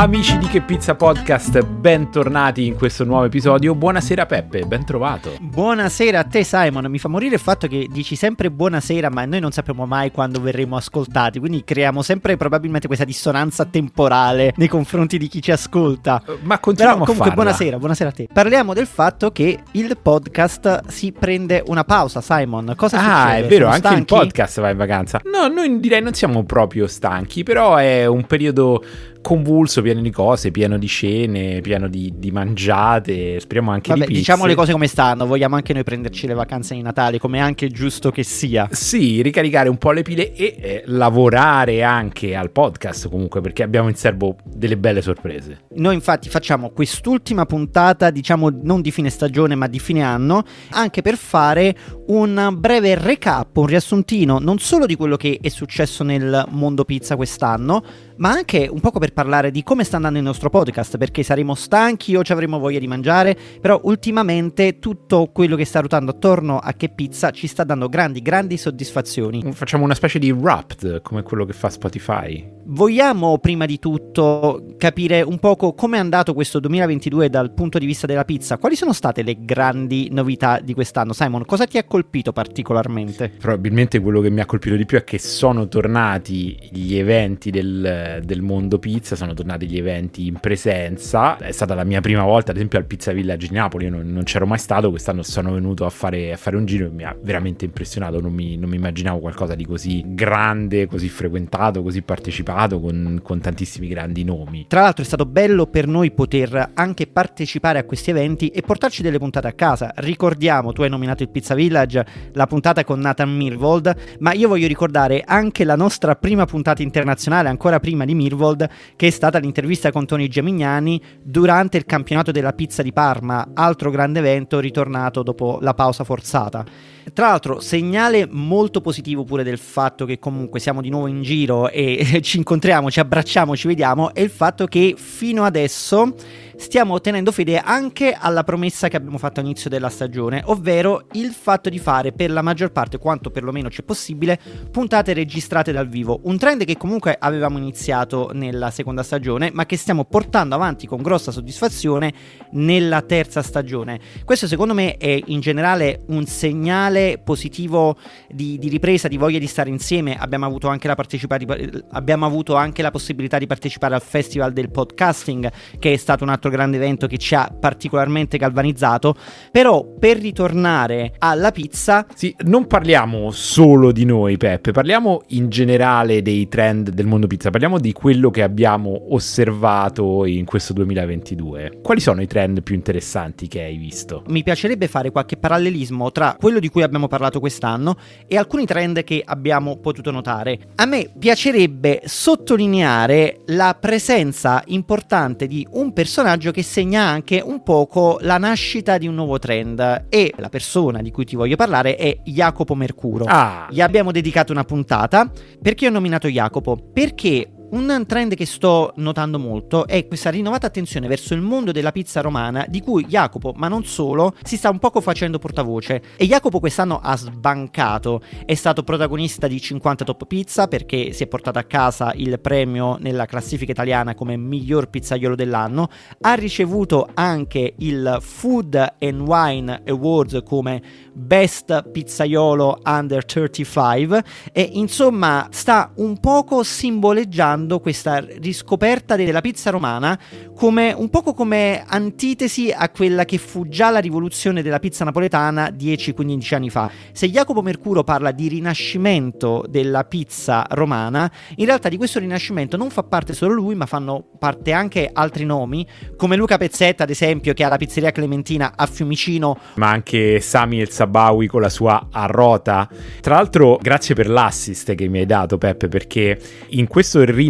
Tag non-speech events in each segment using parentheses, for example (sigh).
Amici di Che Pizza Podcast, bentornati in questo nuovo episodio. Buonasera Peppe, ben trovato. Buonasera a te Simon, mi fa morire il fatto che dici sempre buonasera ma noi non sappiamo mai quando verremo ascoltati, quindi creiamo sempre probabilmente questa dissonanza temporale nei confronti di chi ci ascolta. Uh, ma continuiamo Però, comunque buonasera, buonasera a te. Parliamo del fatto che il podcast si prende una pausa Simon, cosa Ah, succede? è vero, Sono anche stanchi? il podcast va in vacanza. No, noi direi non siamo proprio stanchi, però è un periodo convulso, pieno di cose, pieno di scene, pieno di, di mangiate, speriamo anche Vabbè, di pizze. diciamo le cose come stanno, vogliamo anche noi prenderci le vacanze di Natale, come è anche giusto che sia. Sì, ricaricare un po' le pile e eh, lavorare anche al podcast comunque perché abbiamo in serbo delle belle sorprese. Noi infatti facciamo quest'ultima puntata, diciamo non di fine stagione ma di fine anno, anche per fare un breve recap, un riassuntino non solo di quello che è successo nel mondo pizza quest'anno, ma anche un poco per parlare di come sta andando il nostro podcast, perché saremo stanchi o ci avremo voglia di mangiare, però ultimamente tutto quello che sta ruotando attorno a che pizza ci sta dando grandi, grandi soddisfazioni. Facciamo una specie di wrapped come quello che fa Spotify. Vogliamo prima di tutto capire un poco come è andato questo 2022 dal punto di vista della pizza? Quali sono state le grandi novità di quest'anno? Simon, cosa ti ha colpito particolarmente? Probabilmente quello che mi ha colpito di più è che sono tornati gli eventi del, del mondo pizza, sono tornati gli eventi in presenza. È stata la mia prima volta, ad esempio, al Pizza Village di Napoli. Io non, non c'ero mai stato, quest'anno sono venuto a fare, a fare un giro e mi ha veramente impressionato. Non mi, non mi immaginavo qualcosa di così grande, così frequentato, così partecipato, con, con tantissimi grandi nomi. Tra l'altro è stato bello per noi poter anche partecipare a questi eventi e portarci delle puntate a casa. Ricordiamo, tu hai nominato il Pizza Village, la puntata con Nathan Mirvold, ma io voglio ricordare anche la nostra prima puntata internazionale, ancora prima di Mirvold, che è stata l'intervista con Tony Gemignani durante il campionato della pizza di Parma, altro grande evento ritornato dopo la pausa forzata. Tra l'altro, segnale molto positivo pure del fatto che comunque siamo di nuovo in giro e (laughs) ci incontriamo, ci abbracciamo, ci vediamo, è il fatto che fino adesso stiamo tenendo fede anche alla promessa che abbiamo fatto all'inizio della stagione, ovvero il fatto di fare per la maggior parte, quanto perlomeno c'è possibile, puntate registrate dal vivo. Un trend che comunque avevamo iniziato nella seconda stagione, ma che stiamo portando avanti con grossa soddisfazione nella terza stagione. Questo secondo me è in generale un segnale positivo di, di ripresa, di voglia di stare insieme. Abbiamo avuto anche la partecipazione, abbiamo avuto anche la possibilità di partecipare al Festival del Podcasting, che è stato un altro grande evento che ci ha particolarmente galvanizzato. Però per ritornare alla pizza, Sì, non parliamo solo di noi, Peppe, parliamo in generale dei trend del mondo pizza, parliamo di quello che abbiamo osservato in questo 2022. Quali sono i trend più interessanti che hai visto? mi piacerebbe fare qualche parallelismo tra quello di cui abbiamo parlato quest'anno e alcuni trend che abbiamo potuto notare. A me piacerebbe sottolineare la presenza importante di un personaggio che segna anche un poco la nascita di un nuovo trend e la persona di cui ti voglio parlare è Jacopo Mercuro. Ah, Gli abbiamo dedicato una puntata. Perché ho nominato Jacopo? Perché un trend che sto notando molto è questa rinnovata attenzione verso il mondo della pizza romana, di cui Jacopo, ma non solo, si sta un poco facendo portavoce. E Jacopo quest'anno ha sbancato, è stato protagonista di 50 Top Pizza perché si è portato a casa il premio nella classifica italiana come miglior pizzaiolo dell'anno, ha ricevuto anche il Food and Wine Awards come Best Pizzaiolo Under 35 e insomma sta un poco simboleggiando questa riscoperta della pizza romana come un poco come antitesi a quella che fu già la rivoluzione della pizza napoletana 10-15 anni fa. Se Jacopo Mercuro parla di rinascimento della pizza romana, in realtà di questo rinascimento non fa parte solo lui, ma fanno parte anche altri nomi, come Luca Pezzetta, ad esempio, che ha la pizzeria Clementina a Fiumicino, ma anche Sami El Sabawi con la sua arrota. Tra l'altro, grazie per l'assist che mi hai dato, Peppe, perché in questo rinascimento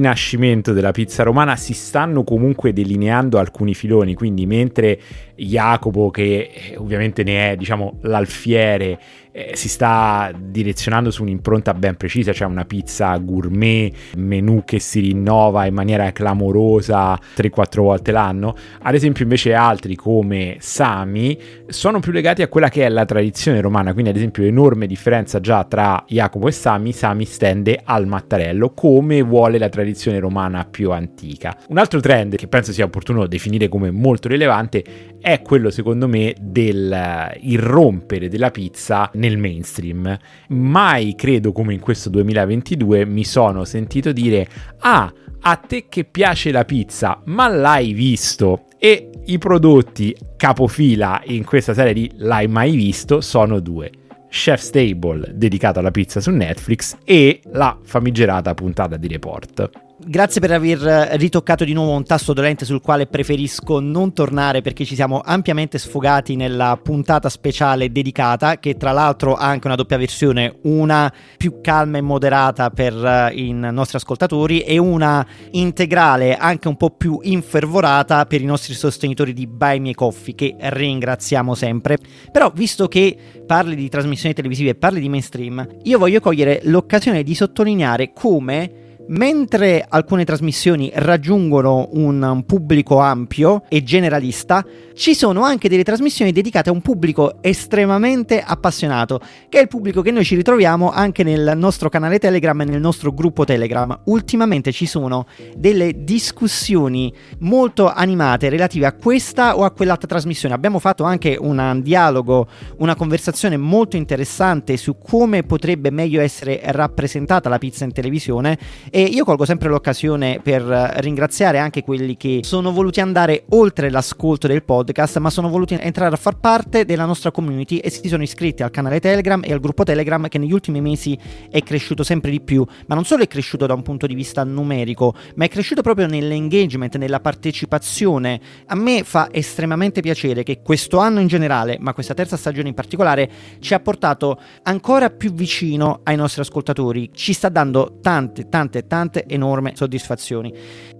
della pizza romana si stanno comunque delineando alcuni filoni. Quindi, mentre Jacopo, che eh, ovviamente ne è, diciamo, l'alfiere, eh, si sta direzionando su un'impronta ben precisa, cioè una pizza gourmet, menù che si rinnova in maniera clamorosa 3-4 volte l'anno. Ad esempio invece altri come Sami sono più legati a quella che è la tradizione romana, quindi ad esempio enorme differenza già tra Jacopo e Sami, Sami stende al mattarello come vuole la tradizione romana più antica. Un altro trend che penso sia opportuno definire come molto rilevante è quello secondo me del irrompere della pizza nel mainstream. Mai credo come in questo 2022 mi sono sentito dire ah a te che piace la pizza ma l'hai visto e i prodotti capofila in questa serie di L'hai mai visto sono due. Chef Stable dedicato alla pizza su Netflix e la famigerata puntata di Report. Grazie per aver ritoccato di nuovo un tasto dolente sul quale preferisco non tornare perché ci siamo ampiamente sfogati nella puntata speciale dedicata che tra l'altro ha anche una doppia versione, una più calma e moderata per uh, i nostri ascoltatori e una integrale anche un po' più infervorata per i nostri sostenitori di Buy Me Coffee che ringraziamo sempre. Però visto che parli di trasmissioni televisive e parli di mainstream, io voglio cogliere l'occasione di sottolineare come mentre alcune trasmissioni raggiungono un pubblico ampio e generalista, ci sono anche delle trasmissioni dedicate a un pubblico estremamente appassionato, che è il pubblico che noi ci ritroviamo anche nel nostro canale Telegram e nel nostro gruppo Telegram. Ultimamente ci sono delle discussioni molto animate relative a questa o a quell'altra trasmissione. Abbiamo fatto anche un dialogo, una conversazione molto interessante su come potrebbe meglio essere rappresentata la pizza in televisione e e io colgo sempre l'occasione per ringraziare anche quelli che sono voluti andare oltre l'ascolto del podcast, ma sono voluti entrare a far parte della nostra community e si sono iscritti al canale Telegram e al gruppo Telegram che negli ultimi mesi è cresciuto sempre di più, ma non solo è cresciuto da un punto di vista numerico, ma è cresciuto proprio nell'engagement, nella partecipazione. A me fa estremamente piacere che questo anno in generale, ma questa terza stagione in particolare, ci ha portato ancora più vicino ai nostri ascoltatori, ci sta dando tante, tante, tante enorme soddisfazioni.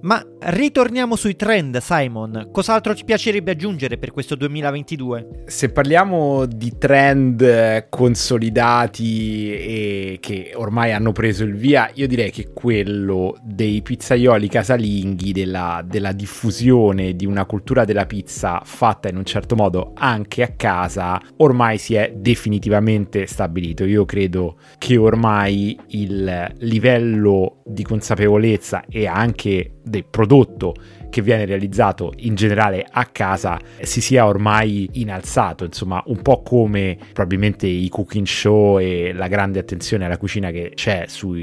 Ma ritorniamo sui trend, Simon. Cos'altro ti piacerebbe aggiungere per questo 2022? Se parliamo di trend consolidati e che ormai hanno preso il via, io direi che quello dei pizzaioli casalinghi, della, della diffusione di una cultura della pizza fatta in un certo modo anche a casa, ormai si è definitivamente stabilito. Io credo che ormai il livello di consapevolezza e anche del prodotto che viene realizzato in generale a casa si sia ormai innalzato, insomma, un po' come probabilmente i cooking show e la grande attenzione alla cucina che c'è su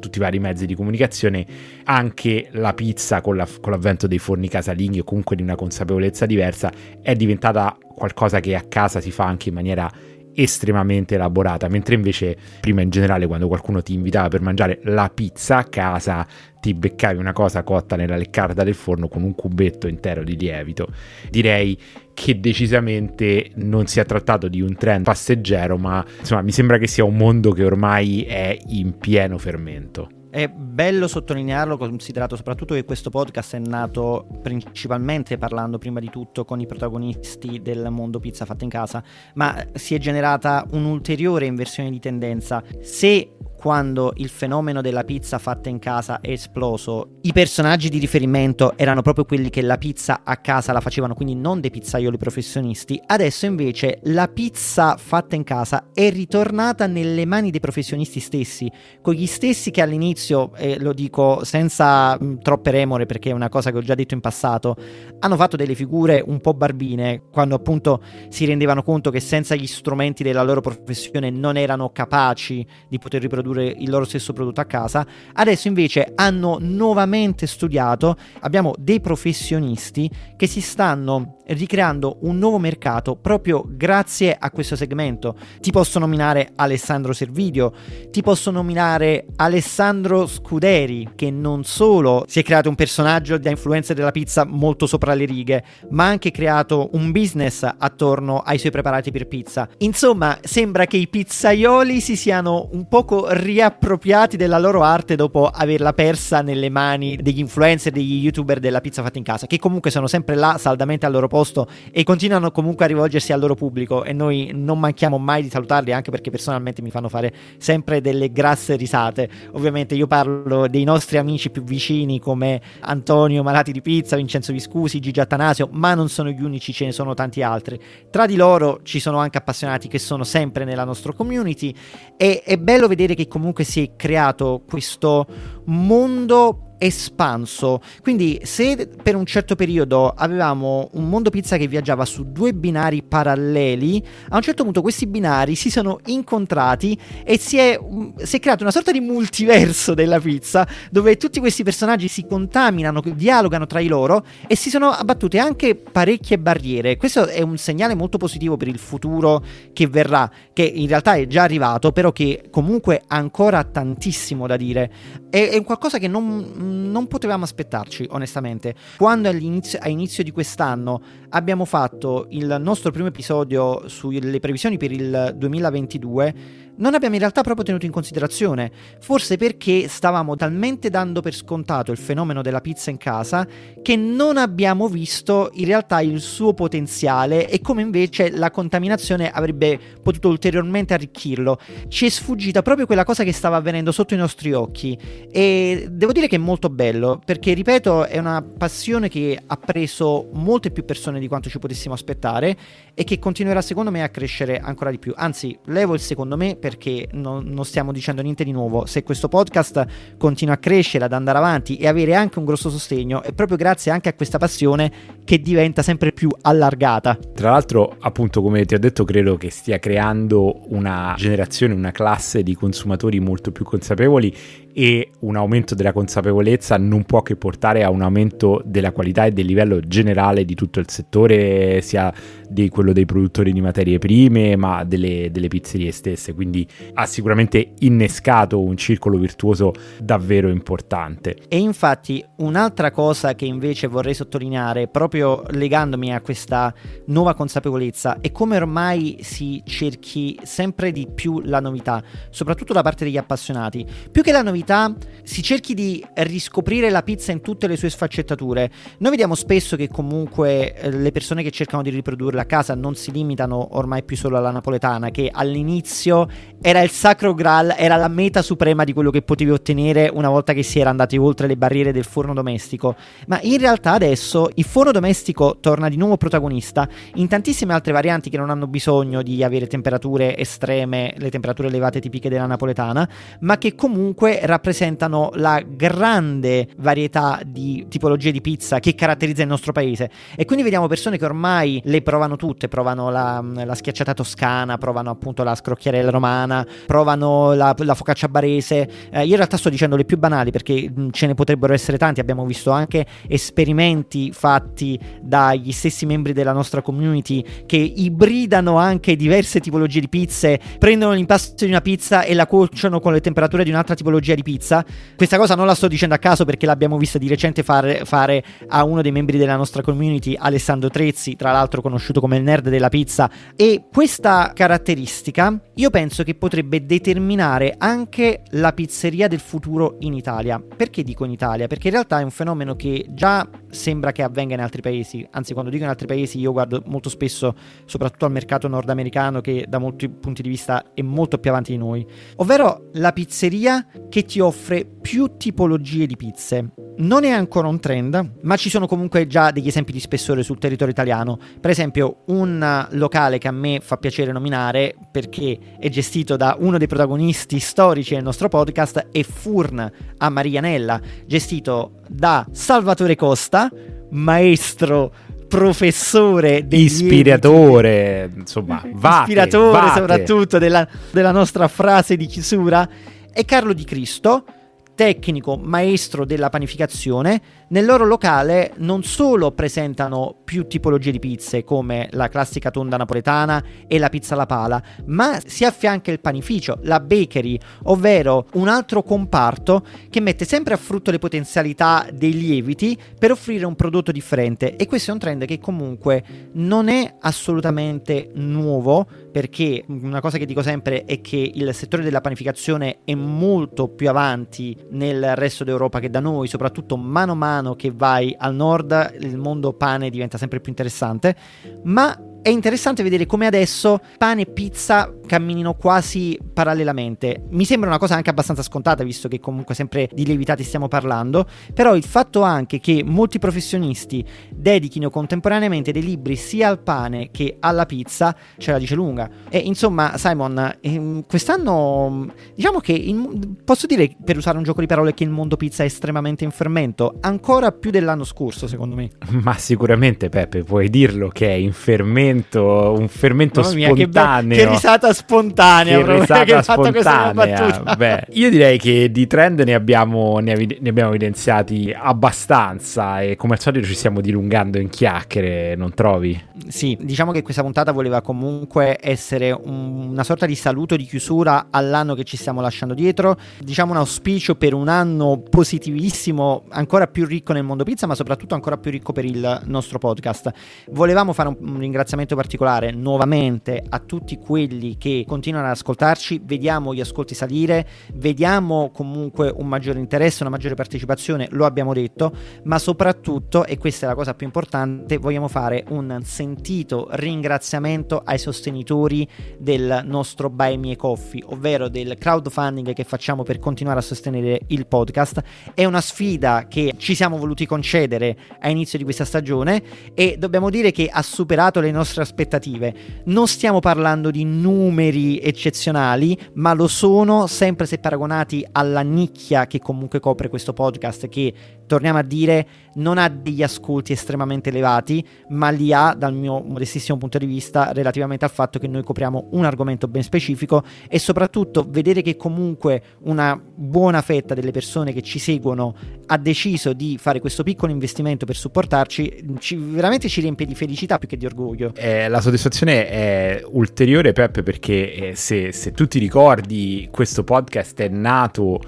tutti i vari mezzi di comunicazione, anche la pizza con, la, con l'avvento dei forni casalinghi o comunque di una consapevolezza diversa è diventata qualcosa che a casa si fa anche in maniera estremamente elaborata, mentre invece prima in generale quando qualcuno ti invitava per mangiare la pizza a casa ti beccavi una cosa cotta nella leccarda del forno con un cubetto intero di lievito. Direi che decisamente non si è trattato di un trend passeggero, ma insomma mi sembra che sia un mondo che ormai è in pieno fermento. È bello sottolinearlo, considerato soprattutto che questo podcast è nato principalmente parlando prima di tutto con i protagonisti del mondo pizza fatta in casa, ma si è generata un'ulteriore inversione di tendenza. Se quando il fenomeno della pizza fatta in casa è esploso, i personaggi di riferimento erano proprio quelli che la pizza a casa la facevano, quindi non dei pizzaioli professionisti. Adesso invece la pizza fatta in casa è ritornata nelle mani dei professionisti stessi, con gli stessi che all'inizio, e lo dico senza mh, troppe remore perché è una cosa che ho già detto in passato, hanno fatto delle figure un po' barbine quando appunto si rendevano conto che senza gli strumenti della loro professione non erano capaci di poter riprodurre produrre il loro stesso prodotto a casa. Adesso invece hanno nuovamente studiato, abbiamo dei professionisti che si stanno ricreando un nuovo mercato proprio grazie a questo segmento. Ti posso nominare Alessandro Servidio, ti posso nominare Alessandro Scuderi, che non solo si è creato un personaggio da influencer della pizza molto sopra le righe, ma ha anche creato un business attorno ai suoi preparati per pizza. Insomma, sembra che i pizzaioli si siano un poco riappropriati della loro arte dopo averla persa nelle mani degli influencer, degli youtuber della pizza fatta in casa, che comunque sono sempre là saldamente al loro posto e continuano comunque a rivolgersi al loro pubblico e noi non manchiamo mai di salutarli anche perché personalmente mi fanno fare sempre delle grasse risate. Ovviamente io parlo dei nostri amici più vicini come Antonio Malati di Pizza, Vincenzo Viscusi, Gigi Attanasio, ma non sono gli unici, ce ne sono tanti altri. Tra di loro ci sono anche appassionati che sono sempre nella nostra community e è bello vedere che comunque si è creato questo mondo espanso. Quindi, se per un certo periodo avevamo un mondo pizza che viaggiava su due binari paralleli, a un certo punto questi binari si sono incontrati e si è, si è creato una sorta di multiverso della pizza dove tutti questi personaggi si contaminano, dialogano tra di loro e si sono abbattute anche parecchie barriere. Questo è un segnale molto positivo per il futuro che verrà, che in realtà è già arrivato, però che comunque ha ancora tantissimo da dire. È, è qualcosa che non non potevamo aspettarci, onestamente. Quando all'inizio, inizio di quest'anno abbiamo fatto il nostro primo episodio sulle previsioni per il 2022, non abbiamo in realtà proprio tenuto in considerazione, forse perché stavamo talmente dando per scontato il fenomeno della pizza in casa che non abbiamo visto in realtà il suo potenziale e come invece la contaminazione avrebbe potuto ulteriormente arricchirlo. Ci è sfuggita proprio quella cosa che stava avvenendo sotto i nostri occhi e devo dire che è molto bello perché, ripeto, è una passione che ha preso molte più persone di quanto ci potessimo aspettare e che continuerà secondo me a crescere ancora di più. Anzi, levo il secondo me perché non, non, stiamo dicendo niente di nuovo. Se questo podcast continua a crescere, ad andare avanti e avere anche un grosso sostegno, è proprio grazie anche a questa passione che diventa sempre più allargata. Tra l'altro, appunto, come ti ho detto, credo che stia creando una generazione, una classe di consumatori molto più consapevoli e un aumento della consapevolezza non può che portare a un aumento della qualità e del livello generale di tutto il settore, sia di quello dei produttori di materie prime, ma delle, delle pizzerie stesse. Quindi ha sicuramente innescato un circolo virtuoso davvero importante. E infatti un'altra cosa che invece vorrei sottolineare, proprio legandomi a questa nuova consapevolezza, è come ormai si cerchi sempre di più la novità, soprattutto da parte degli appassionati. Più che la novità, novità, si cerchi di riscoprire la pizza in tutte le sue sfaccettature. Noi vediamo spesso che comunque eh, le persone che cercano di riprodurla a casa non si limitano ormai più solo alla napoletana, che all'inizio era il sacro graal, era la meta suprema di quello che potevi ottenere una volta che si era andati oltre le barriere del forno domestico. Ma in realtà adesso il forno domestico torna di nuovo protagonista in tantissime altre varianti che non hanno bisogno di avere temperature estreme, le temperature elevate tipiche della napoletana, ma che comunque rappresentano la grande varietà di tipologie di pizza che caratterizza il nostro paese. E quindi vediamo persone che ormai le provano tutte, provano la, la schiacciata toscana, provano appunto la scrocchiarella romana, provano la, la focaccia barese. Eh, io in realtà sto dicendo le più banali perché mh, ce ne potrebbero essere tanti, abbiamo visto anche esperimenti fatti dagli stessi membri della nostra community che ibridano anche diverse tipologie di pizze, prendono l'impasto di una pizza e la cuociono con le temperature di un'altra tipologia di di pizza. Questa cosa non la sto dicendo a caso perché l'abbiamo vista di recente fare, fare a uno dei membri della nostra community, Alessandro Trezzi, tra l'altro conosciuto come il nerd della pizza. E questa caratteristica io penso che potrebbe determinare anche la pizzeria del futuro in Italia. Perché dico in Italia? Perché in realtà è un fenomeno che già sembra che avvenga in altri paesi. Anzi, quando dico in altri paesi, io guardo molto spesso, soprattutto al mercato nordamericano, che da molti punti di vista è molto più avanti di noi. Ovvero la pizzeria che ti offre più tipologie di pizze. Non è ancora un trend, ma ci sono comunque già degli esempi di spessore sul territorio italiano. Per esempio, un locale che a me fa piacere nominare perché è gestito da uno dei protagonisti storici del nostro podcast è Furn a Marianella, gestito da Salvatore Costa, maestro professore ispiratore insomma (laughs) vate, ispiratore vate. soprattutto della, della nostra frase di chiusura e Carlo Di Cristo, tecnico maestro della panificazione, nel loro locale non solo presentano più tipologie di pizze come la classica tonda napoletana e la pizza alla pala, ma si affianca il panificio, la bakery, ovvero un altro comparto che mette sempre a frutto le potenzialità dei lieviti per offrire un prodotto differente. E questo è un trend che comunque non è assolutamente nuovo perché una cosa che dico sempre è che il settore della panificazione è molto più avanti nel resto d'Europa che da noi, soprattutto mano a mano che vai al nord, il mondo pane diventa sempre più interessante, ma è interessante vedere come adesso pane e pizza camminino quasi parallelamente. Mi sembra una cosa anche abbastanza scontata, visto che comunque sempre di lievitati stiamo parlando. Però il fatto anche che molti professionisti dedichino contemporaneamente dei libri sia al pane che alla pizza, ce la dice lunga. E insomma, Simon, ehm, quest'anno diciamo che in, posso dire, per usare un gioco di parole, che il mondo pizza è estremamente in fermento, ancora più dell'anno scorso, secondo me. (laughs) Ma sicuramente, Peppe, puoi dirlo che è in fermento un fermento Mamma mia, spontaneo. Che, be- che, risata spontanea, che risata che spontanea. Beh, io direi che di trend ne abbiamo, ne, av- ne abbiamo evidenziati abbastanza e come al solito ci stiamo dilungando in chiacchiere, non trovi? Sì, diciamo che questa puntata voleva comunque essere un, una sorta di saluto di chiusura all'anno che ci stiamo lasciando dietro, diciamo un auspicio per un anno positivissimo, ancora più ricco nel mondo pizza, ma soprattutto ancora più ricco per il nostro podcast. Volevamo fare un, un ringraziamento particolare nuovamente a tutti quelli che continuano ad ascoltarci, vediamo gli ascolti salire, vediamo comunque un maggiore interesse, una maggiore partecipazione, lo abbiamo detto, ma soprattutto, e questa è la cosa più importante, vogliamo fare un sentito ringraziamento ai sostenitori del nostro Buy Me Coffee, ovvero del crowdfunding che facciamo per continuare a sostenere il podcast. È una sfida che ci siamo voluti concedere a inizio di questa stagione e dobbiamo dire che ha superato le nostre aspettative. Non stiamo parlando di numeri eccezionali, ma lo sono sempre se paragonati alla nicchia che comunque copre questo podcast, che torniamo a dire non ha degli ascolti estremamente elevati, ma li ha dal mio modestissimo punto di vista relativamente al fatto che noi copriamo un argomento ben specifico e soprattutto vedere che comunque una buona fetta delle persone che ci seguono ha deciso di fare questo piccolo investimento per supportarci, ci, veramente ci riempie di felicità più che di orgoglio. Eh, la soddisfazione è ulteriore, Peppe, perché eh, se, se tu ti ricordi, questo podcast è nato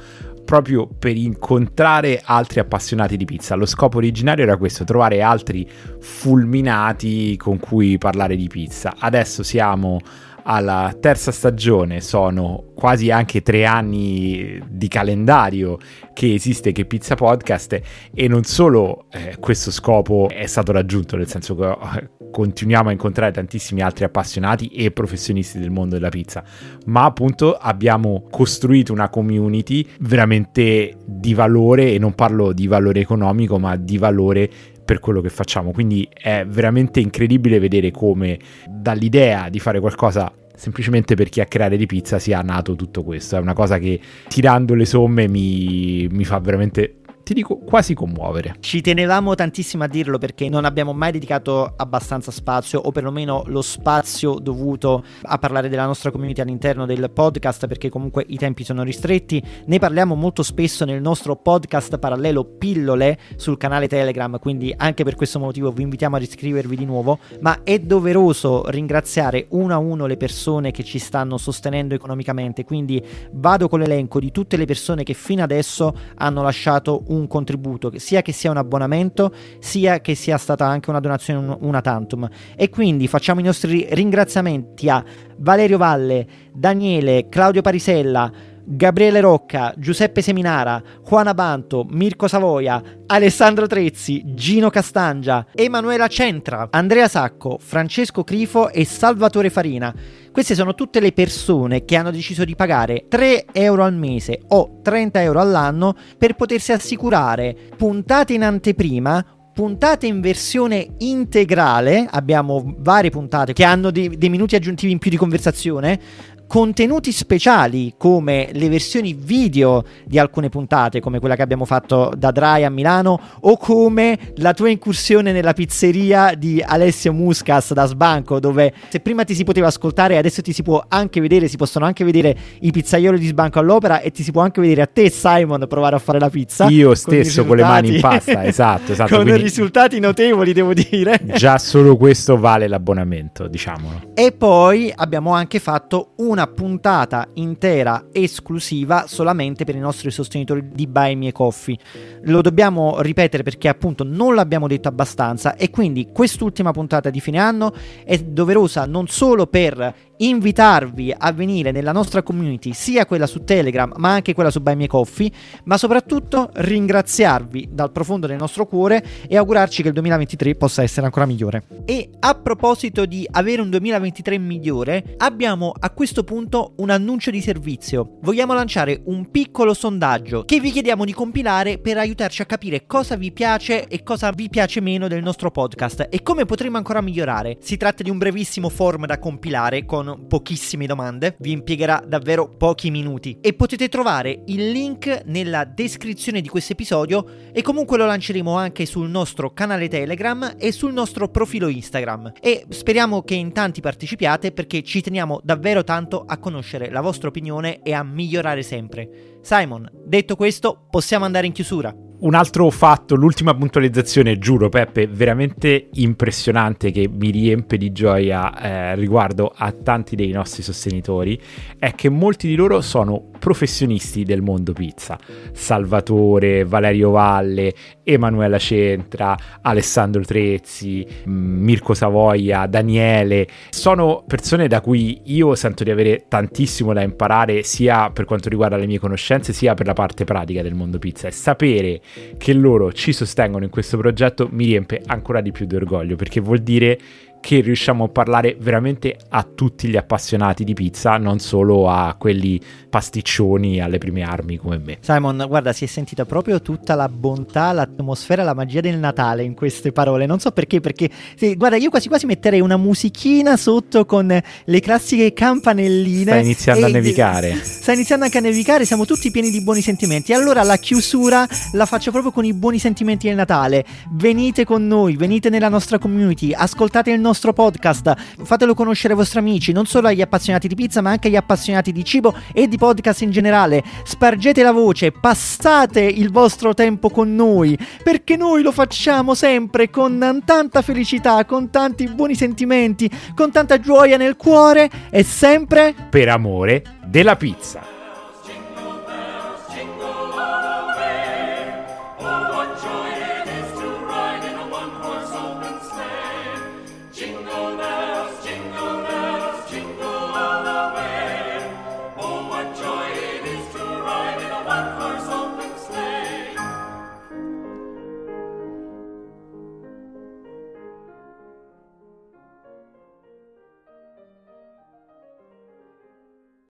proprio per incontrare altri appassionati di pizza. Lo scopo originario era questo, trovare altri fulminati con cui parlare di pizza. Adesso siamo alla terza stagione, sono quasi anche tre anni di calendario che esiste che Pizza Podcast e non solo eh, questo scopo è stato raggiunto, nel senso che eh, continuiamo a incontrare tantissimi altri appassionati e professionisti del mondo della pizza, ma appunto abbiamo costruito una community veramente di valore e non parlo di valore economico, ma di valore per quello che facciamo. Quindi è veramente incredibile vedere come dall'idea di fare qualcosa semplicemente per chiacchierare di pizza sia nato tutto questo. È una cosa che tirando le somme mi, mi fa veramente ti dico quasi commuovere. Ci tenevamo tantissimo a dirlo perché non abbiamo mai dedicato abbastanza spazio o perlomeno lo spazio dovuto a parlare della nostra community all'interno del podcast perché comunque i tempi sono ristretti. Ne parliamo molto spesso nel nostro podcast parallelo Pillole sul canale Telegram, quindi anche per questo motivo vi invitiamo ad iscrivervi di nuovo, ma è doveroso ringraziare uno a uno le persone che ci stanno sostenendo economicamente, quindi vado con l'elenco di tutte le persone che fino adesso hanno lasciato un un contributo, sia che sia un abbonamento, sia che sia stata anche una donazione una tantum. E quindi facciamo i nostri ringraziamenti a Valerio Valle, Daniele, Claudio Parisella, Gabriele Rocca, Giuseppe Seminara, Juana Banto, Mirko Savoia, Alessandro Trezzi, Gino Castangia, Emanuela Centra, Andrea Sacco, Francesco Crifo e Salvatore Farina. Queste sono tutte le persone che hanno deciso di pagare 3 euro al mese o 30 euro all'anno per potersi assicurare puntate in anteprima puntate in versione integrale, abbiamo varie puntate che hanno dei, dei, minuti aggiuntivi in più di conversazione, contenuti speciali come le versioni video di alcune puntate, come quella che abbiamo fatto da Dry a Milano, o come la tua incursione nella pizzeria di Alessio Muscas da Sbanco, dove se prima ti si poteva ascoltare, adesso ti si può anche vedere, si possono anche vedere i pizzaioli di Sbanco all'opera e ti si può anche vedere a te, Simon, provare a fare la pizza. Io stesso con, con le mani in pasta, (laughs) esatto, esatto. con risultati notevoli, devo dire. Già solo questo vale l'abbonamento, diciamolo. E poi abbiamo anche fatto un una puntata intera esclusiva solamente per i nostri sostenitori di Buy Me Coffee. Lo dobbiamo ripetere perché appunto non l'abbiamo detto abbastanza e quindi quest'ultima puntata di fine anno è doverosa non solo per invitarvi a venire nella nostra community, sia quella su Telegram ma anche quella su Buy Me Coffee, ma soprattutto ringraziarvi dal profondo del nostro cuore e augurarci che il 2023 possa essere ancora migliore. E a proposito di avere un 2023 migliore, abbiamo a questo punto un annuncio di servizio. Vogliamo lanciare un piccolo sondaggio che vi chiediamo di compilare per aiutarci a capire cosa vi piace e cosa vi piace meno del nostro podcast e come potremo ancora migliorare. Si tratta di un brevissimo form da compilare con con pochissime domande, vi impiegherà davvero pochi minuti e potete trovare il link nella descrizione di questo episodio e comunque lo lanceremo anche sul nostro canale Telegram e sul nostro profilo Instagram e speriamo che in tanti partecipiate perché ci teniamo davvero tanto a conoscere la vostra opinione e a migliorare sempre. Simon, detto questo, possiamo andare in chiusura un altro fatto, l'ultima puntualizzazione, giuro Peppe, veramente impressionante che mi riempie di gioia eh, riguardo a tanti dei nostri sostenitori, è che molti di loro sono professionisti del mondo pizza. Salvatore, Valerio Valle, Emanuela Centra, Alessandro Trezzi, Mirko Savoia, Daniele, sono persone da cui io sento di avere tantissimo da imparare sia per quanto riguarda le mie conoscenze sia per la parte pratica del mondo pizza. E sapere che loro ci sostengono in questo progetto mi riempie ancora di più di orgoglio perché vuol dire che riusciamo a parlare veramente a tutti gli appassionati di pizza, non solo a quelli pasticcioni alle prime armi come me. Simon, guarda, si è sentita proprio tutta la bontà, l'atmosfera, la magia del Natale in queste parole. Non so perché, perché sì, guarda, io quasi quasi metterei una musichina sotto con le classiche campanelline. Sta iniziando a nevicare. Sta iniziando anche a nevicare, siamo tutti pieni di buoni sentimenti. Allora la chiusura la faccio proprio con i buoni sentimenti del Natale. Venite con noi, venite nella nostra community, ascoltate il nostro nostro podcast, fatelo conoscere ai vostri amici, non solo agli appassionati di pizza, ma anche agli appassionati di cibo e di podcast in generale. Spargete la voce, passate il vostro tempo con noi, perché noi lo facciamo sempre con tanta felicità, con tanti buoni sentimenti, con tanta gioia nel cuore e sempre per amore della pizza.